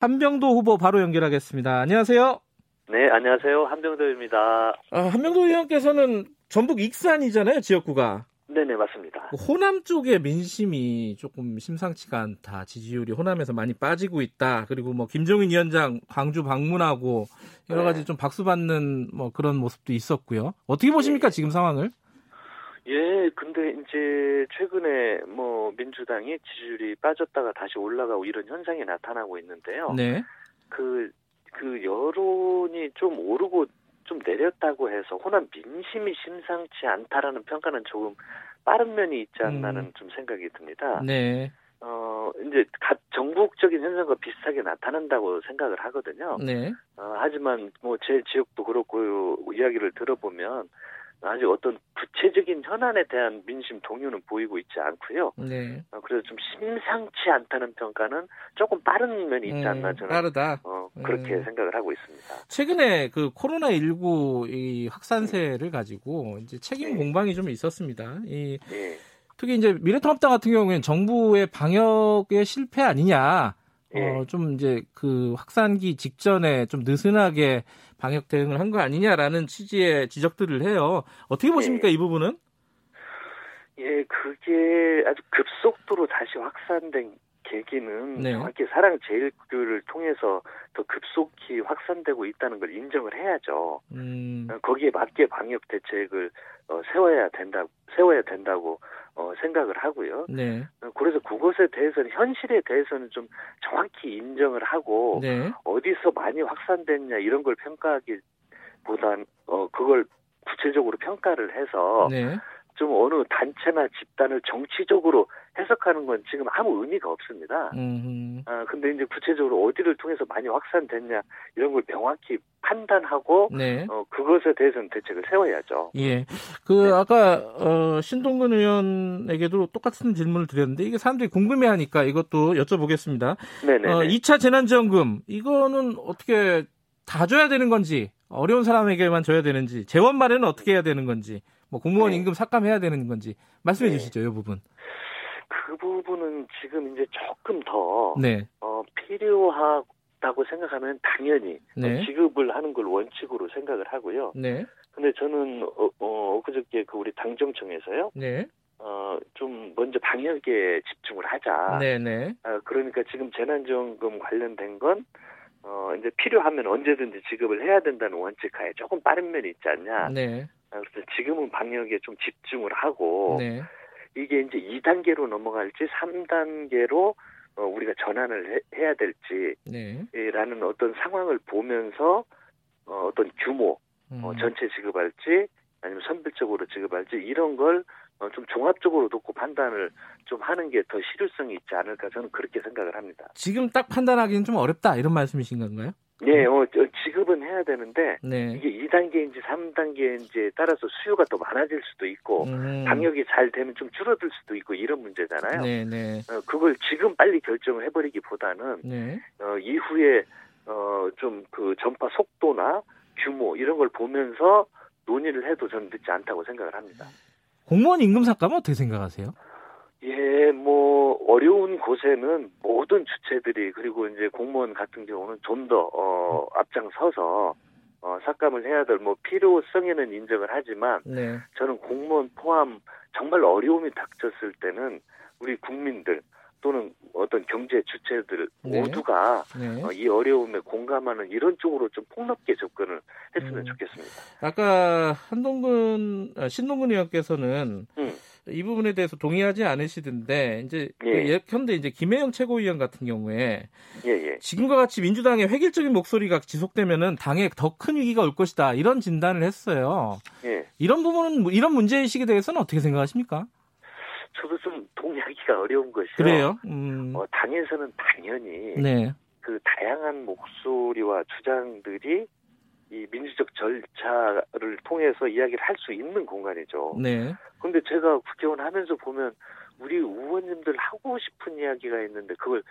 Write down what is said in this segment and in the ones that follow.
한병도 후보 바로 연결하겠습니다. 안녕하세요. 네, 안녕하세요. 한병도입니다. 아, 한병도 의원께서는 전북 익산이잖아요, 지역구가. 네네, 맞습니다. 호남 쪽의 민심이 조금 심상치가 않다. 지지율이 호남에서 많이 빠지고 있다. 그리고 뭐 김종인 위원장 광주 방문하고 여러 가지 네. 좀 박수받는 뭐 그런 모습도 있었고요. 어떻게 보십니까, 네. 지금 상황을? 예, 근데 이제 최근에 뭐 민주당이 지지율이 빠졌다가 다시 올라가고 이런 현상이 나타나고 있는데요. 네. 그, 그 여론이 좀 오르고 좀 내렸다고 해서 호남 민심이 심상치 않다라는 평가는 조금 빠른 면이 있지 않나는 음. 좀 생각이 듭니다. 네. 어, 이제 각 전국적인 현상과 비슷하게 나타난다고 생각을 하거든요. 네. 어, 하지만 뭐 제 지역도 그렇고 이야기를 들어보면 아직 어떤 구체적인 현안에 대한 민심 동요는 보이고 있지 않고요. 네. 어, 그래서 좀 심상치 않다는 평가는 조금 빠른 면이 있지 않나 음, 저는 빠르다. 어, 그렇게 음. 생각을 하고 있습니다. 최근에 그 코로나 19이 확산세를 가지고 이제 책임 네. 공방이 좀 있었습니다. 이 네. 특히 이제 미래통합당 같은 경우에는 정부의 방역의 실패 아니냐. 예. 어, 좀 이제 그 확산기 직전에 좀 느슨하게 방역 대응을 한 거 아니냐라는 취지의 지적들을 해요. 어떻게 보십니까, 예. 이 부분은? 예, 그게 아주 급속도로 다시 확산된 계기는 네. 정확히 사랑 제일교를 통해서 더 급속히 확산되고 있다는 걸 인정을 해야죠. 음. 어, 거기에 맞게 방역 대책을 어, 세워야 된다, 세워야 된다고 어, 생각을 하고요. 네. 어, 그래서 그것에 대해서는 현실에 대해서는 좀 정확히 인정을 하고 네. 어디서 많이 확산됐냐 이런 걸 평가하기보단 어 그걸 구체적으로 평가를 해서 네. 좀 어느 단체나 집단을 정치적으로 해석하는 건 지금 아무 의미가 없습니다. 음. 아, 근데 이제 구체적으로 어디를 통해서 많이 확산됐냐 이런 걸 명확히 판단하고 네. 어, 그것에 대해서는 대책을 세워야죠. 예. 그 네. 아까 어, 신동근 의원에게도 똑같은 질문을 드렸는데 이게 사람들이 궁금해하니까 이것도 여쭤보겠습니다. 네네. 어, 2차 재난지원금 이거는 어떻게 다 줘야 되는 건지 어려운 사람에게만 줘야 되는지 재원 마련은 어떻게 해야 되는 건지 뭐 공무원 네. 임금 삭감해야 되는 건지 말씀해 네. 주시죠, 이 부분. 그 부분은 지금 이제 조금 더 네. 어, 필요하다고 생각하면 당연히 네. 지급을 하는 걸 원칙으로 생각을 하고요. 네. 근데 저는 어, 어 그저께 그 우리 당정청에서요. 네. 어, 좀 먼저 방역에 집중을 하자. 네네. 네. 어, 그러니까 지금 재난지원금 관련된 건 어, 이제 필요하면 언제든지 지급을 해야 된다는 원칙하에 조금 빠른 면이 있지 않냐. 네. 어, 그래서 지금은 방역에 좀 집중을 하고 네. 이게 이제 2단계로 넘어갈지 3단계로 어, 우리가 전환을 해, 야 될지라는 네. 어떤 상황을 보면서 어, 어떤 규모, 어, 음. 어, 전체 지급할지 아니면 선별적으로 지급할지 이런 걸 어, 좀 종합적으로 놓고 판단을 좀 하는 게 더 실효성이 있지 않을까 저는 그렇게 생각을 합니다. 지금 딱 판단하기는 좀 어렵다 이런 말씀이신 건가요? 네, 어, 지급은 해야 되는데 네. 이게 2단계인지 3단계인지에 따라서 수요가 더 많아질 수도 있고 음. 방역이 잘 되면 좀 줄어들 수도 있고 이런 문제잖아요. 네, 네. 어, 그걸 지금 빨리 결정을 해버리기보다는 네. 어, 이후에 어, 좀 그 전파 속도나 규모 이런 걸 보면서 논의를 해도 저는 늦지 않다고 생각을 합니다. 공무원 임금 삭감은 어떻게 생각하세요? 예, 뭐 어려운 곳에는 모든 주체들이 그리고 이제 공무원 같은 경우는 좀더 어, 앞장서서 어, 삭감을 해야 될 뭐 필요성에는 인정을 하지만 네. 저는 공무원 포함 정말 어려움이 닥쳤을 때는 우리 국민들 또는 어떤 경제 주체들 네. 모두가 네. 어, 이 어려움에 공감하는 이런 쪽으로 좀 폭넓게 접근을 했으면 음. 좋겠습니다. 아까 한동근 아, 신동근 의원께서는 음. 이 부분에 대해서 동의하지 않으시던데 이제 예. 예컨대 이제 김혜영 최고위원 같은 경우에 예, 예. 지금과 같이 민주당의 획일적인 목소리가 지속되면은 당에 더 큰 위기가 올 것이다 이런 진단을 했어요. 예. 이런 부분은 뭐 이런 문제 의식에 대해서는 어떻게 생각하십니까? 저도 좀 동의하기가 어려운 것이요. 그래요? 음. 어, 당에서는 당연히 네. 그 다양한 목소리와 주장들이 이 민주적 절차를 통해서 이야기를 할 수 있는 공간이죠. 네. 근데 제가 국회의원 하면서 보면 우리 의원님들 하고 싶은 이야기가 있는데 그걸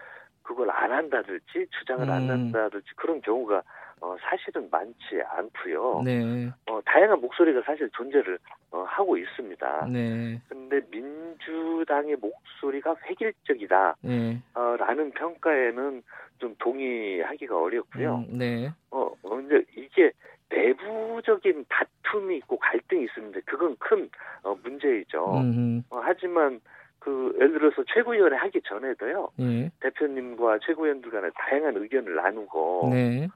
그걸 안 한다든지 주장을 음. 안 한다든지 그런 경우가 어, 사실은 많지 않고요. 네. 어, 다양한 목소리가 사실 존재를 어, 하고 있습니다. 네. 근데 민주당의 목소리가 획일적이다. 네. 어, 라는 평가에는 좀 동의하기가 어렵고요. 음, 네. 어, 근데 이게 내부적인 다툼이 있고 갈등이 있습니다. 그건 큰 어, 문제이죠. 어, 하지만 그 예를 들어서 최고위원회 하기 전에도요. 네. 대표님과 최고위원들 간에 다양한 의견을 나누고 네.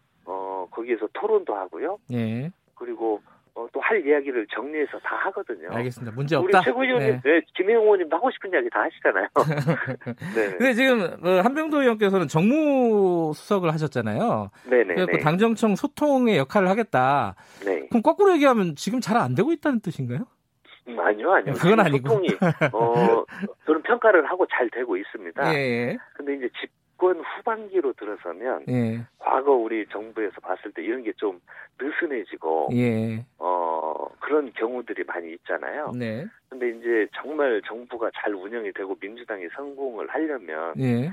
어 거기에서 토론도 하고요. 네. 그리고 어, 또 할 이야기를 정리해서 다 하거든요. 알겠습니다. 문제 없다. 우리 최고위원님, 네. 네, 김영호 의원님도 하고 싶은 이야기 다 하시잖아요. 네. 근데 지금 어, 한병도 의원께서는 정무수석을 하셨잖아요. 네네. 그래서 당정청 소통의 역할을 하겠다. 네. 그럼 거꾸로 얘기하면 지금 잘 안 되고 있다는 뜻인가요? 음, 아니요, 아니요. 그건 아니고. 소통이, 어, 그런 평가를 하고 잘 되고 있습니다. 예, 예. 근데 이제 집 권 후반기로 들어서면, 예. 과거 우리 정부에서 봤을 때 이런 게 좀 느슨해지고, 예. 어, 그런 경우들이 많이 있잖아요. 네. 근데 이제 정말 정부가 잘 운영이 되고 민주당이 성공을 하려면, 예.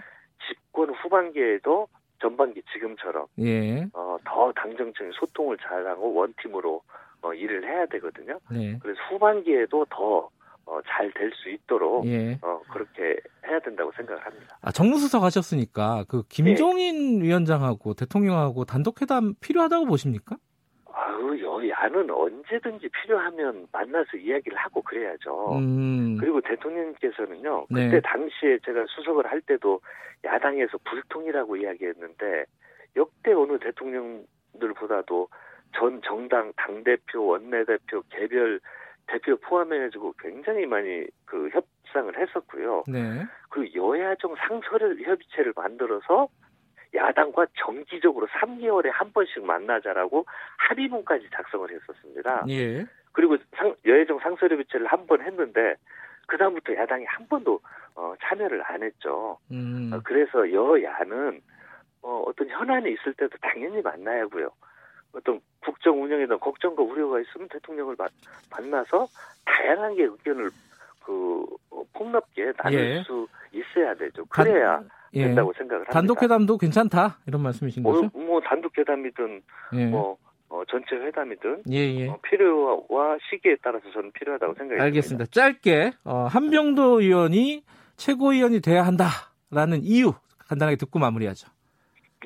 집권 후반기에도 전반기 지금처럼, 예. 어, 더 당정청이 소통을 잘하고 원팀으로 어, 일을 해야 되거든요. 네. 그래서 후반기에도 더 어, 잘 될 수 있도록 예. 어, 그렇게 해야 된다고 생각을 합니다. 아, 정무수석 하셨으니까 그 김종인 네. 위원장하고 대통령하고 단독 회담 필요하다고 보십니까? 아유, 여야는 언제든지 필요하면 만나서 이야기를 하고 그래야죠. 음. 그리고 대통령께서는요, 그때 네. 당시에 제가 수석을 할 때도 야당에서 불통이라고 이야기했는데 역대 어느 대통령들보다도 전 정당 당대표, 원내대표, 개별 대표 포함해가지고 굉장히 많이 그 협상을 했었고요. 네. 그리고 여야정 상설 협의체를 만들어서 야당과 정기적으로 3개월에 한 번씩 만나자라고 합의문까지 작성을 했었습니다. 예. 그리고 상, 여야정 상설협의체를 한 번 했는데 그 다음부터 야당이 한 번도 어, 참여를 안 했죠. 음. 어, 그래서 여야는 어, 어떤 현안이 있을 때도 당연히 만나야 하고요. 어떤 국정 운영에 대한 걱정과 우려가 있으면 대통령을 만나서 다양한 게 의견을 그 어, 폭넓게 나눌 예. 수 있어야 되죠. 그래야 단, 예. 된다고 생각을 합니다. 단독 회담도 괜찮다 이런 말씀이신 뭐, 거죠? 뭐 단독 회담이든 예. 뭐 어, 전체 회담이든 예, 예. 어, 필요와 시기에 따라서 저는 필요하다고 생각합니다. 알겠습니다. 짧게 어, 한병도 의원이 최고위원이 돼야 한다라는 이유 간단하게 듣고 마무리하죠.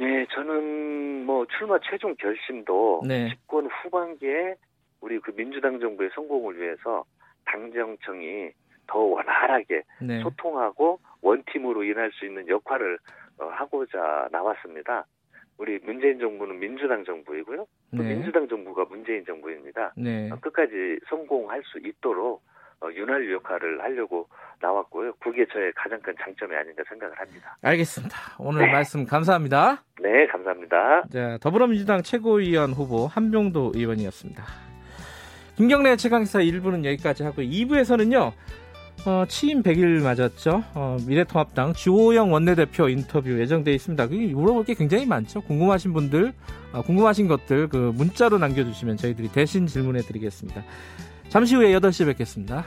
네, 저는 뭐 출마 최종 결심도 네. 집권 후반기에 우리 그 민주당 정부의 성공을 위해서 당정청이 더 원활하게 네. 소통하고 원팀으로 일할 수 있는 역할을 어, 하고자 나왔습니다. 우리 문재인 정부는 민주당 정부이고요. 또 네. 민주당 정부가 문재인 정부입니다. 네. 어, 끝까지 성공할 수 있도록 어, 윤활유 역할을 하려고 나왔고요. 그게 저의 가장 큰 장점이 아닌가 생각을 합니다. 알겠습니다. 오늘 네. 말씀 감사합니다. 네, 감사합니다. 자, 더불어민주당 최고위원 후보 한병도 의원이었습니다. 김경래 최강사 1부는 여기까지 하고 2부에서는요. 어, 취임 100일 맞았죠. 어, 미래통합당 주호영 원내대표 인터뷰 예정돼 있습니다. 그 물어볼 게 굉장히 많죠. 궁금하신 분들, 어, 궁금하신 것들 그 문자로 남겨주시면 저희들이 대신 질문해 드리겠습니다. 잠시 후에 8시에 뵙겠습니다.